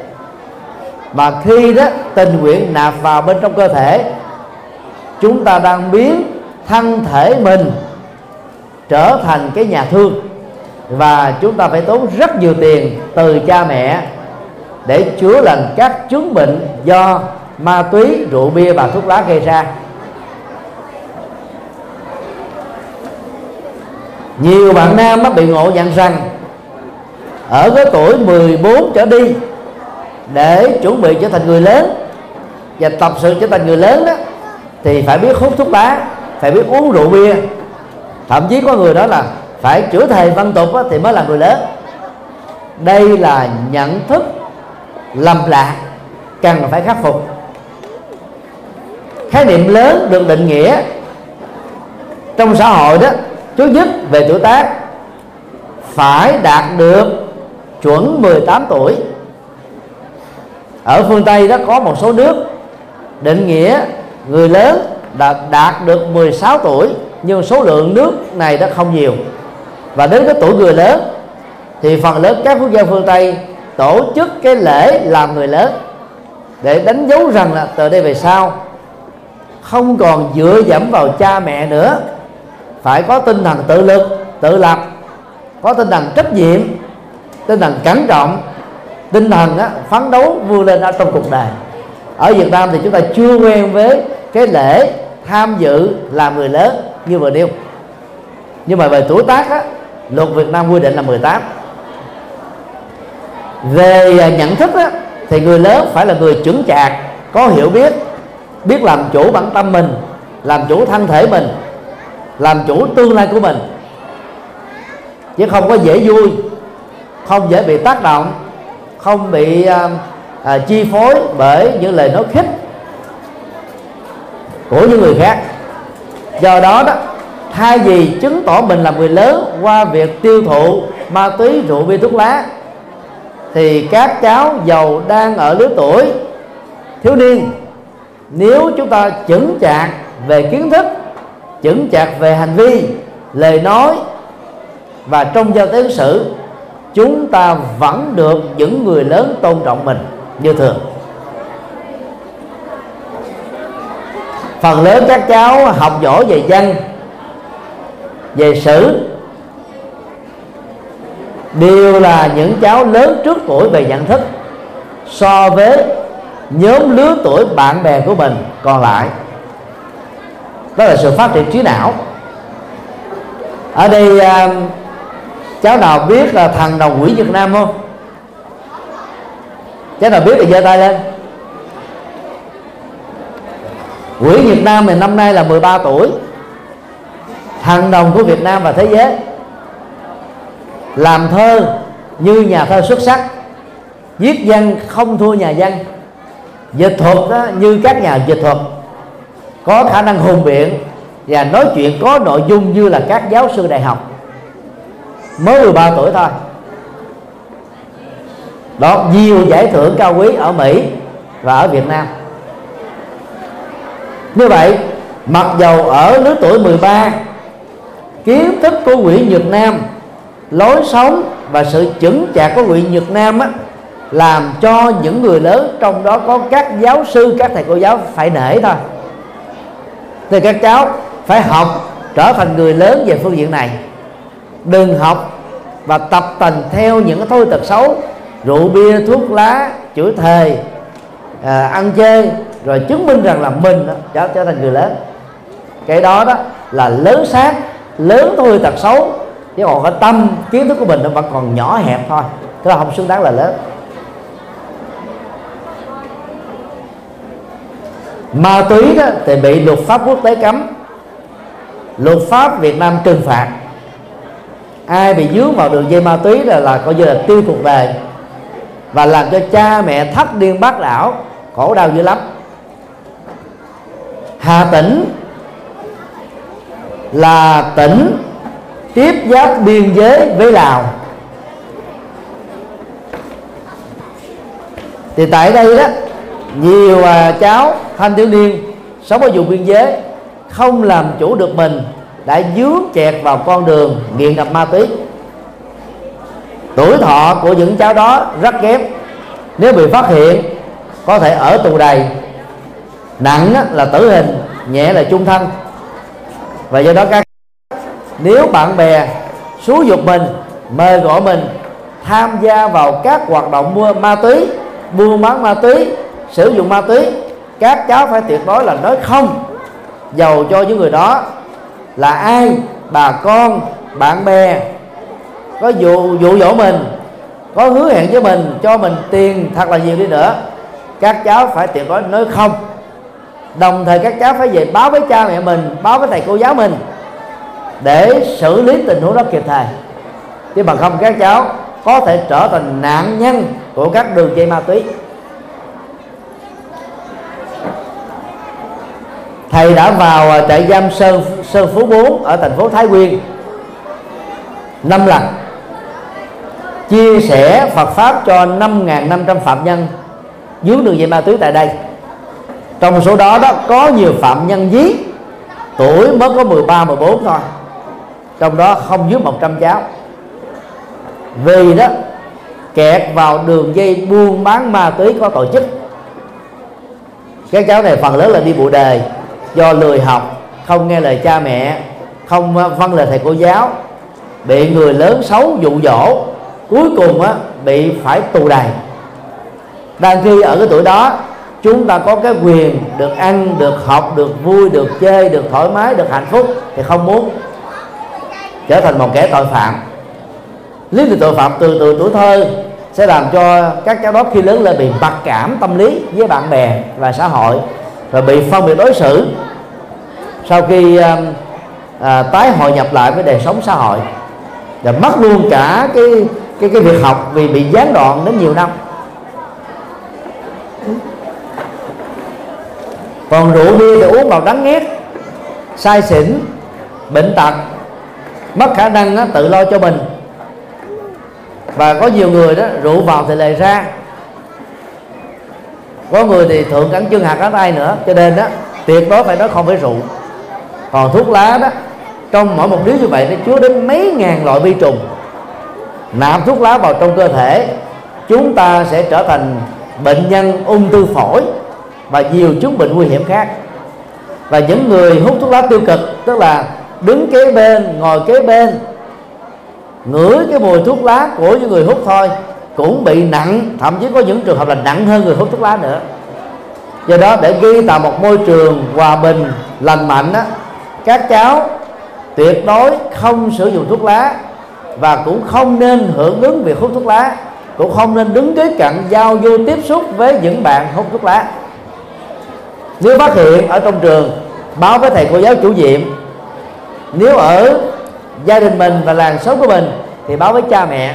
Mà khi đó, tình nguyện nạp vào bên trong cơ thể chúng ta đang biến thân thể mình trở thành cái nhà thương. Và chúng ta phải tốn rất nhiều tiền từ cha mẹ để chữa lành các chứng bệnh do ma túy, rượu bia và thuốc lá gây ra. Nhiều bạn nam bị ngộ nhận rằng ở cái tuổi 14 trở đi để chuẩn bị trở thành người lớn và tập sự trở thành người lớn đó thì phải biết hút thuốc lá, phải biết uống rượu bia. Thậm chí có người đó là phải chữa thầy văn tục thì mới là người lớn. Đây là nhận thức lầm lạc cần phải khắc phục. Khái niệm lớn được định nghĩa trong xã hội đó thứ nhất về tuổi tác, phải đạt được chuẩn 18 tuổi. Ở phương Tây đó có một số nước định nghĩa người lớn đã đạt được 16 tuổi nhưng số lượng nước này đã không nhiều. Và đến cái tuổi người lớn thì phần lớn các quốc gia phương Tây tổ chức cái lễ làm người lớn để đánh dấu rằng là từ đây về sau không còn dựa dẫm vào cha mẹ nữa. Phải có tinh thần tự lực tự lập có tinh thần trách nhiệm tinh thần cẩn trọng tinh thần á, phấn đấu vươn lên ở trong cuộc đời. Ở Việt Nam thì chúng ta chưa quen với cái lễ tham dự làm người lớn như vừa nêu. Nhưng mà về tuổi tác á, luật Việt Nam quy định là 18 về à, nhận thức á, thì người lớn phải là người trưởng chạc có hiểu biết biết làm chủ bản tâm mình làm chủ thân thể mình làm chủ tương lai của mình. Chứ không có dễ vui không dễ bị tác động không bị uh, à, chi phối bởi những lời nói khích của những người khác. Do đó đó, thay vì chứng tỏ mình là người lớn qua việc tiêu thụ ma túy, rượu bia, thuốc lá, thì các cháu giàu đang ở lứa tuổi thiếu niên, nếu chúng ta chững chạc về kiến thức, chững chạc về hành vi, lời nói và trong giao tế xử, chúng ta vẫn được những người lớn tôn trọng mình như thường. Phần lớn các cháu học giỏi về văn, về sử. Đều là những cháu lớn trước tuổi về nhận thức, so với nhóm lứa tuổi bạn bè của mình còn lại. Đó là sự phát triển trí não. Ở đây à, cháu nào biết là thằng đồng quỷ Việt Nam không? Cháu nào biết thì giơ tay lên. Quỹ Việt Nam thì năm nay là 13 tuổi. Thằng đồng của Việt Nam và thế giới. Làm thơ như nhà thơ xuất sắc. Viết văn không thua nhà văn. Dịch thuật đó, như các nhà dịch thuật. Có khả năng hùng biện và nói chuyện có nội dung như là các giáo sư đại học. Mới 13 tuổi thôi. Đó nhiều giải thưởng cao quý ở Mỹ và ở Việt Nam như vậy mặc dầu ở lứa tuổi 13 kiến thức của quỷ Nhật Nam lối sống và sự chững chạc của quỷ Nhật Nam á, làm cho những người lớn trong đó có các giáo sư các thầy cô giáo phải nể thôi. Thì các cháu phải học trở thành người lớn về phương diện này. Đừng học và tập tành theo những cái thói tật xấu rượu bia thuốc lá chửi thề à, ăn chơi rồi chứng minh rằng là mình đó, trở trở thành người lớn. Cái đó đó là lớn xác lớn thôi tật xấu. Chứ còn cái tâm kiến thức của mình nó vẫn còn nhỏ hẹp thôi. Thế là không xứng đáng là lớn. Ma túy đó thì bị luật pháp quốc tế cấm. Luật pháp Việt Nam trừng phạt. Ai bị dướng vào đường dây ma túy là, là coi như là tiêu thuộc về và làm cho cha mẹ thất điên bác đảo khổ đau dữ lắm. Hà Tĩnh là tỉnh tiếp giáp biên giới với Lào. Thì tại đây đó, nhiều à, cháu thanh thiếu niên sống ở vùng biên giới không làm chủ được mình đã dướng chẹt vào con đường nghiện ngập ma túy. Tuổi thọ của những cháu đó rất kém. Nếu bị phát hiện, có thể ở tù đầy nặng là tử hình, nhẹ là chung thân. Và do đó các nếu bạn bè, xúi dục mình mời gọi mình, tham gia vào các hoạt động mua ma túy, buôn bán ma túy, sử dụng ma túy, các cháu phải tuyệt đối là nói không giàu cho những người đó là ai, bà con, bạn bè. Có dụ dụ dỗ mình, có hứa hẹn với mình, cho mình tiền thật là nhiều đi nữa, các cháu phải tuyệt đối nói không đồng thời các cháu phải về báo với cha mẹ mình, báo với thầy cô giáo mình để xử lý tình huống đó kịp thời. Chứ bằng không, các cháu có thể trở thành nạn nhân của các đường dây ma túy. Thầy đã vào à, trại giam sơn sơn phú 4 ở thành phố thái nguyên năm lần, chia sẻ Phật pháp cho 5.500 phạm nhân dưới đường dây ma túy tại đây trong số đó đó có nhiều phạm nhân dí. Tuổi mới có 13 14 thôi. Trong đó không dưới 100 cháu. Vì đó kẹt vào đường dây buôn bán ma túy có tổ chức. Các cháu này phần lớn là đi bộ đề do lười học không nghe lời cha mẹ không ờ, vâng lời thầy cô giáo bị người lớn xấu dụ dỗ cuối cùng á, bị phải tù đầy. Đang khi ở cái tuổi đó chúng ta có cái quyền được ăn được học được vui được chơi được thoải mái được hạnh phúc thì không muốn trở thành một kẻ tội phạm. Lý lịch tội phạm từ từ tuổi thơ sẽ làm cho các cháu đó khi lớn lên bị mặc cảm tâm lý với bạn bè và xã hội rồi bị phân biệt đối xử. Sau khi à, à, tái hội nhập lại với đời sống xã hội và mất luôn cả cái cái cái việc học vì bị gián đoạn đến nhiều năm. Còn rượu bia thì uống vào đắng ghét sai xỉn bệnh tật mất khả năng đó, tự lo cho mình. Và có nhiều người đó rượu vào thì lề ra. Có người thì thượng cắn chân hạt ở tay nữa cho nên đó tuyệt đối phải nói không với rượu. Còn thuốc lá đó trong mỗi một điếu như vậy nó chứa đến mấy ngàn loại vi trùng. Nạp thuốc lá vào trong cơ thể chúng ta sẽ trở thành bệnh nhân ung thư phổi và nhiều chứng bệnh nguy hiểm khác. Và những người hút thuốc lá tiêu cực tức là đứng kế bên ngồi kế bên ngửi cái mùi thuốc lá của những người hút thôi cũng bị nặng thậm chí có những trường hợp là nặng hơn người hút thuốc lá nữa. Do đó để ghi tạo một môi trường hòa bình lành mạnh á, các cháu tuyệt đối không sử dụng thuốc lá và cũng không nên hưởng ứng việc hút thuốc lá cũng không nên đứng kế cạnh giao du tiếp xúc với những bạn hút thuốc lá nếu phát hiện ở trong trường, báo với thầy cô giáo chủ nhiệm. Nếu ở gia đình mình và làng xóm của mình, thì báo với cha mẹ.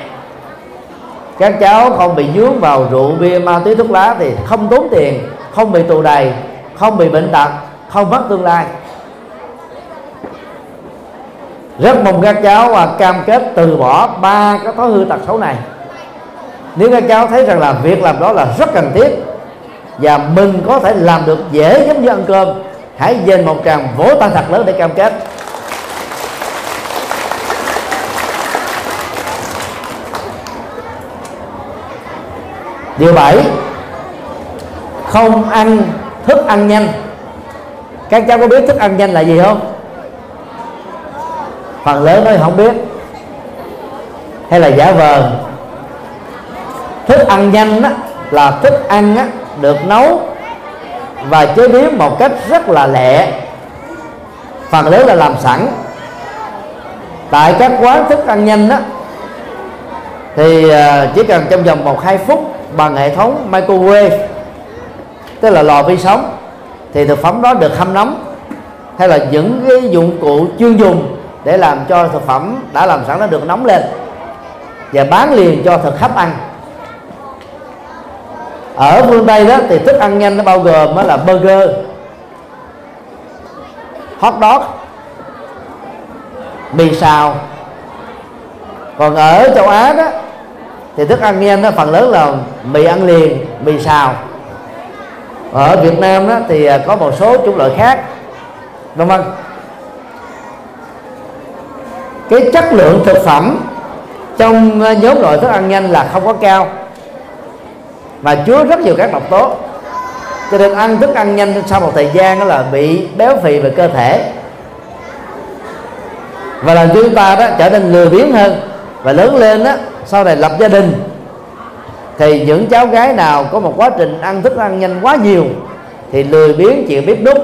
Các cháu không bị dướng vào rượu bia, ma túy, thuốc lá thì không tốn tiền, không bị tù đầy, không bị bệnh tật, không mất tương lai. Rất mong các cháu và cam kết từ bỏ ba cái thói hư tật xấu này. Nếu các cháu thấy rằng là việc làm đó là rất cần thiết và mình có thể làm được dễ giống như ăn cơm. Hãy dành một tràng vỗ tay thật lớn để cam kết. Điều bảy không ăn thức ăn nhanh. Các cháu có biết thức ăn nhanh là gì không? Phần lớn nói không biết. Hay là giả vờ. Thức ăn nhanh đó, là thức ăn á, được nấu và chế biến một cách rất là lẹ. Phần lớn là làm sẵn. Tại các quán thức ăn nhanh đó thì ờ, chỉ cần trong vòng một hai phút bằng hệ thống microwave, tức là lò vi sóng, thì thực phẩm đó được hâm nóng hay là những cái dụng cụ chuyên dùng để làm cho thực phẩm đã làm sẵn nó được nóng lên và bán liền cho thực khách ăn ở phương tây đó thì thức ăn nhanh nó bao gồm đó là burger, hot dog, mì xào. Còn ở châu á đó thì thức ăn nhanh nó phần lớn là mì ăn liền, mì xào. Ở Việt Nam đó thì à, có một số chủng loại khác, vân vân. Cái chất lượng thực phẩm trong à, nhóm loại thức ăn nhanh là không có cao và chứa rất nhiều các độc tố. Cho nên ăn thức ăn nhanh sau một thời gian đó là bị béo phì về cơ thể. Và làm cho chúng ta đó trở nên lười biếng hơn và lớn lên đó sau này lập gia đình. Thì những cháu gái nào có một quá trình ăn thức ăn nhanh quá nhiều thì lười biếng chịu bếp đúc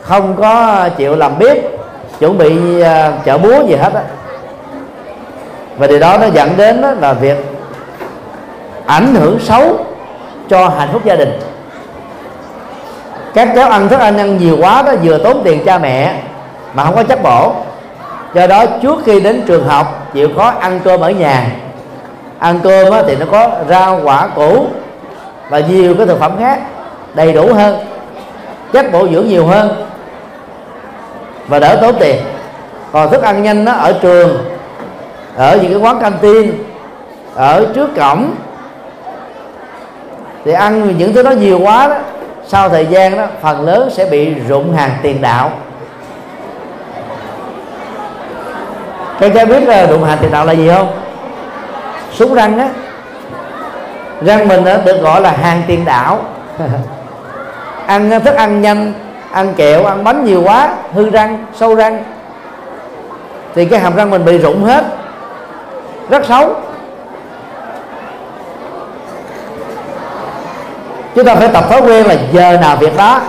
không có chịu làm bếp chuẩn bị uh, chợ búa gì hết á. Và điều đó nó dẫn đến đó là việc ảnh hưởng xấu cho hạnh phúc gia đình. Các cháu ăn thức ăn ăn nhiều quá đó, vừa tốn tiền cha mẹ mà không có chất bổ. Do đó, trước khi đến trường học, chịu khó ăn cơm ở nhà. Ăn cơm thì nó có rau, quả củ và nhiều cái thực phẩm khác, đầy đủ hơn, chất bổ dưỡng nhiều hơn và đỡ tốn tiền. Còn thức ăn nhanh nó ở trường, ở những cái quán canteen, ở trước cổng thì ăn những thứ đó nhiều quá đó, sau thời gian đó, phần lớn sẽ bị rụng hàng tiền đạo. Các cháu biết là rụng hàng tiền đạo là gì không? Súng răng á. Răng mình đó được gọi là hàng tiền đạo. Ăn ờ, thức ăn nhanh, ăn kẹo, ăn bánh nhiều quá, hư răng, sâu răng. Thì cái hàm răng mình bị rụng hết. Rất xấu. Chúng ta phải tập thói quen là giờ nào việc đó.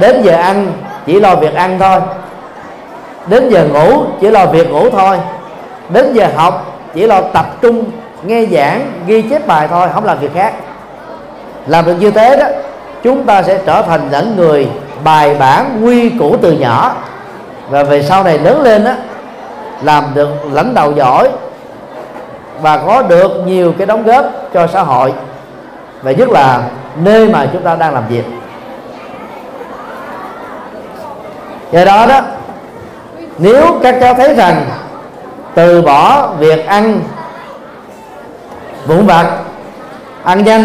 Đến giờ ăn, chỉ lo việc ăn thôi. Đến giờ ngủ, chỉ lo việc ngủ thôi. Đến giờ học, chỉ lo tập trung, nghe giảng, ghi chép bài thôi, không làm việc khác. Làm được như thế đó, chúng ta sẽ trở thành những người bài bản, quy củ từ nhỏ. Và về sau này lớn lên đó làm được lãnh đạo giỏi và có được nhiều cái đóng góp cho xã hội. Và nhất là nơi mà chúng ta đang làm việc. Do đó đó, nếu các cháu thấy rằng từ bỏ việc ăn vụn vặt, ăn nhanh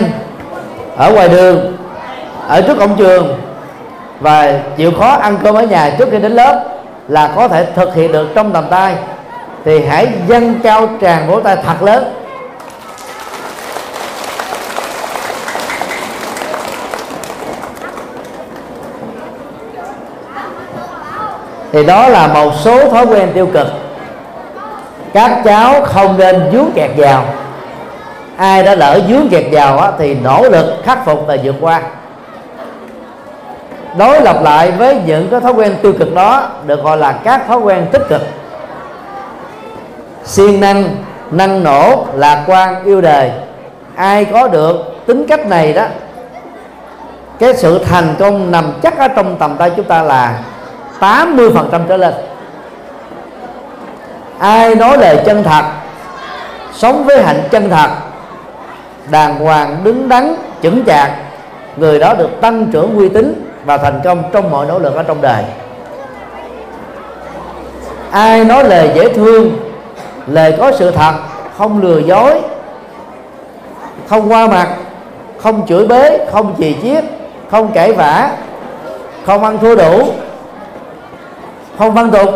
ở ngoài đường, ở trước cổng trường và chịu khó ăn cơm ở nhà trước khi đến lớp là có thể thực hiện được trong tầm tay, thì hãy dâng cao tràng vỗ tay thật lớn. Thì đó là một số thói quen tiêu cực. Các cháu không nên dướng kẹt vào. Ai đã lỡ dướng kẹt vào á, thì nỗ lực khắc phục và vượt qua. Đối lập lại với những cái thói quen tiêu cực đó được gọi là các thói quen tích cực. Siêng năng năng nổ lạc quan yêu đời. Ai có được tính cách này đó cái sự thành công nằm chắc ở trong tầm tay chúng ta là 80% trở lên. Ai nói lời chân thật sống với hạnh chân thật đàng hoàng đứng đắn chững chạc người đó được tăng trưởng uy tín và thành công trong mọi nỗ lực ở trong đời. Ai nói lời dễ thương lời có sự thật không lừa dối không qua mặt không chửi bế, không chì chiết không cãi vã không ăn thua đủ không văn tục,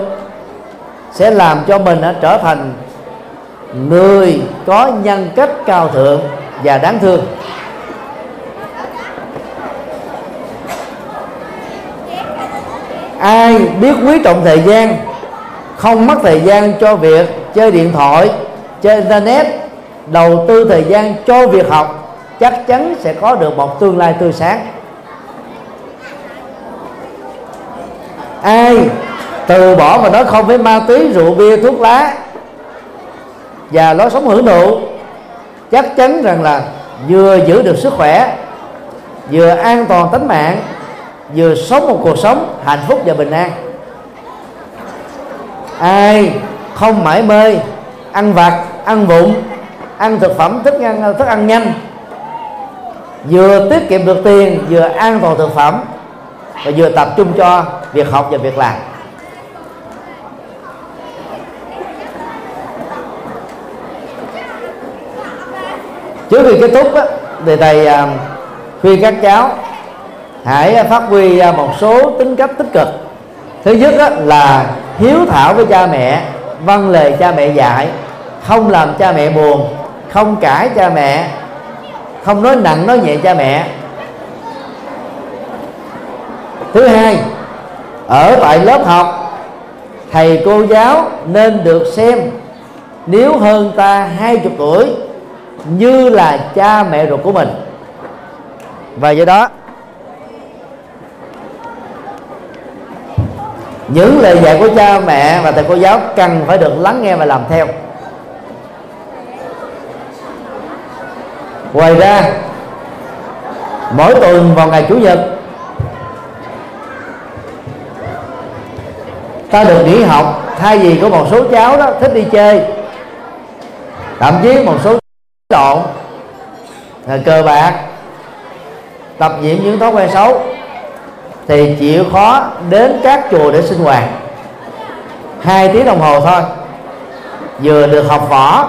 sẽ làm cho mình trở thành người có nhân cách cao thượng và đáng thương. Ai biết quý trọng thời gian, không mất thời gian cho việc chơi điện thoại, chơi internet, đầu tư thời gian cho việc học, chắc chắn sẽ có được một tương lai tươi sáng. Ai từ bỏ và nói không với ma túy, rượu bia, thuốc lá. Và lối sống hưởng thụ. Chắc chắn rằng là vừa giữ được sức khỏe, vừa an toàn tính mạng, vừa sống một cuộc sống hạnh phúc và bình an. Ai không mải mê ăn vặt, ăn vụng, ăn thực phẩm, thức ăn thức ăn nhanh, vừa tiết kiệm được tiền, vừa an toàn thực phẩm và vừa tập trung cho việc học và việc làm? Trước khi kết thúc á, thì thầy à, khuyên các cháu hãy phát huy à, một số tính cách tích cực. Thứ nhất á, là hiếu thảo với cha mẹ vâng lời cha mẹ dạy không làm cha mẹ buồn không cãi cha mẹ không nói nặng nói nhẹ cha mẹ. Thứ hai ở tại lớp học thầy cô giáo nên được xem nếu hơn ta hai chục tuổi như là cha mẹ ruột của mình. Và do đó, những lời dạy của cha mẹ và thầy cô giáo cần phải được lắng nghe và làm theo. Ngoài ra, mỗi tuần vào ngày chủ nhật, ta được nghỉ học thay vì có một số cháu đó thích đi chơi. Thậm chí một số lộn cờ bạc. Tập nhiễm những thói quen xấu. Thì chịu khó đến các chùa để sinh hoạt. Hai tiếng đồng hồ thôi. Vừa được học võ,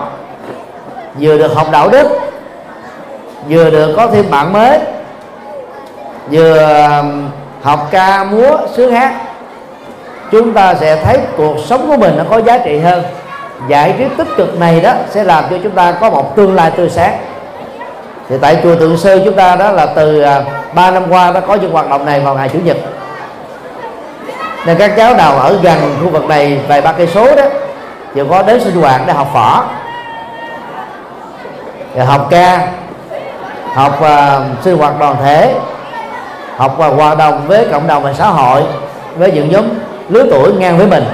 vừa được học đạo đức, vừa được có thêm bạn mới, vừa học ca múa sướng hát, chúng ta sẽ thấy cuộc sống của mình nó có giá trị hơn giải trí tích cực này đó sẽ làm cho chúng ta có một tương lai tươi sáng. Thì tại chùa Tượng Sư chúng ta đó là từ à, 3 năm qua đã có những hoạt động này vào ngày chủ nhật. Nên các cháu nào ở gần khu vực này vài ba cây số đó thì có đến sinh hoạt để học võ. Rồi học ca học uh, sinh hoạt đoàn thể học và uh, hòa đồng với cộng đồng và xã hội với những nhóm lứa tuổi ngang với mình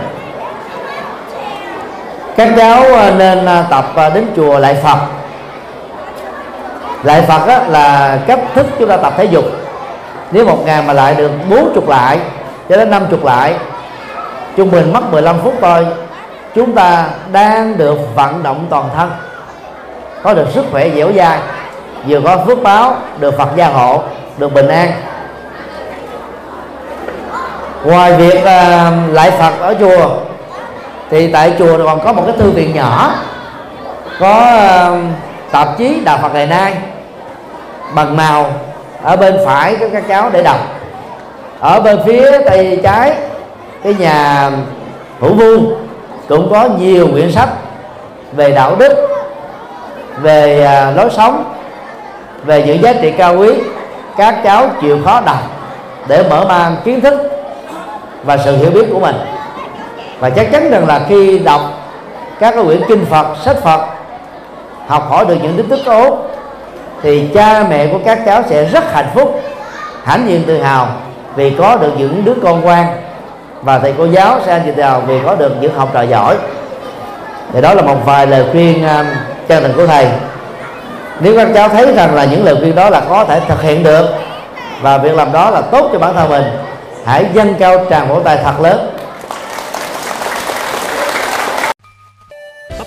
các cháu à, nên à, tập à, đến chùa lại Phật. Lại Phật á, là cách thức chúng ta tập thể dục. Nếu một ngày mà lại được bốn chục lại cho đến năm chục lại trung bình mất 15 phút thôi chúng ta đang được vận động toàn thân. Có được sức khỏe dẻo dai vừa có phước báo được Phật gia hộ được bình an. Ngoài việc uh, lại Phật ở chùa thì tại chùa còn có một cái thư viện nhỏ có uh, tạp chí đạo Phật ngày nay bằng màu ở bên phải của các cháu để đọc. Ở bên phía tay trái cái nhà hữu vu cũng có nhiều quyển sách về đạo đức về uh, lối sống về những giá trị cao quý. Các cháu chịu khó đọc để mở mang kiến thức và sự hiểu biết của mình và chắc chắn rằng là khi đọc các cái quyển kinh Phật sách Phật học hỏi được những đức tính tốt thì cha mẹ của các cháu sẽ rất hạnh phúc hãnh diện tự hào vì có được những đứa con ngoan. Và thầy cô giáo sẽ hãnh tự hào vì có được những học trò giỏi. Thì đó là một vài lời khuyên um, chân thành của thầy. Nếu các cháu thấy rằng là những lời khuyên đó là có thể thực hiện được và việc làm đó là tốt cho bản thân mình hãy dâng cao tràng vỗ tay thật lớn.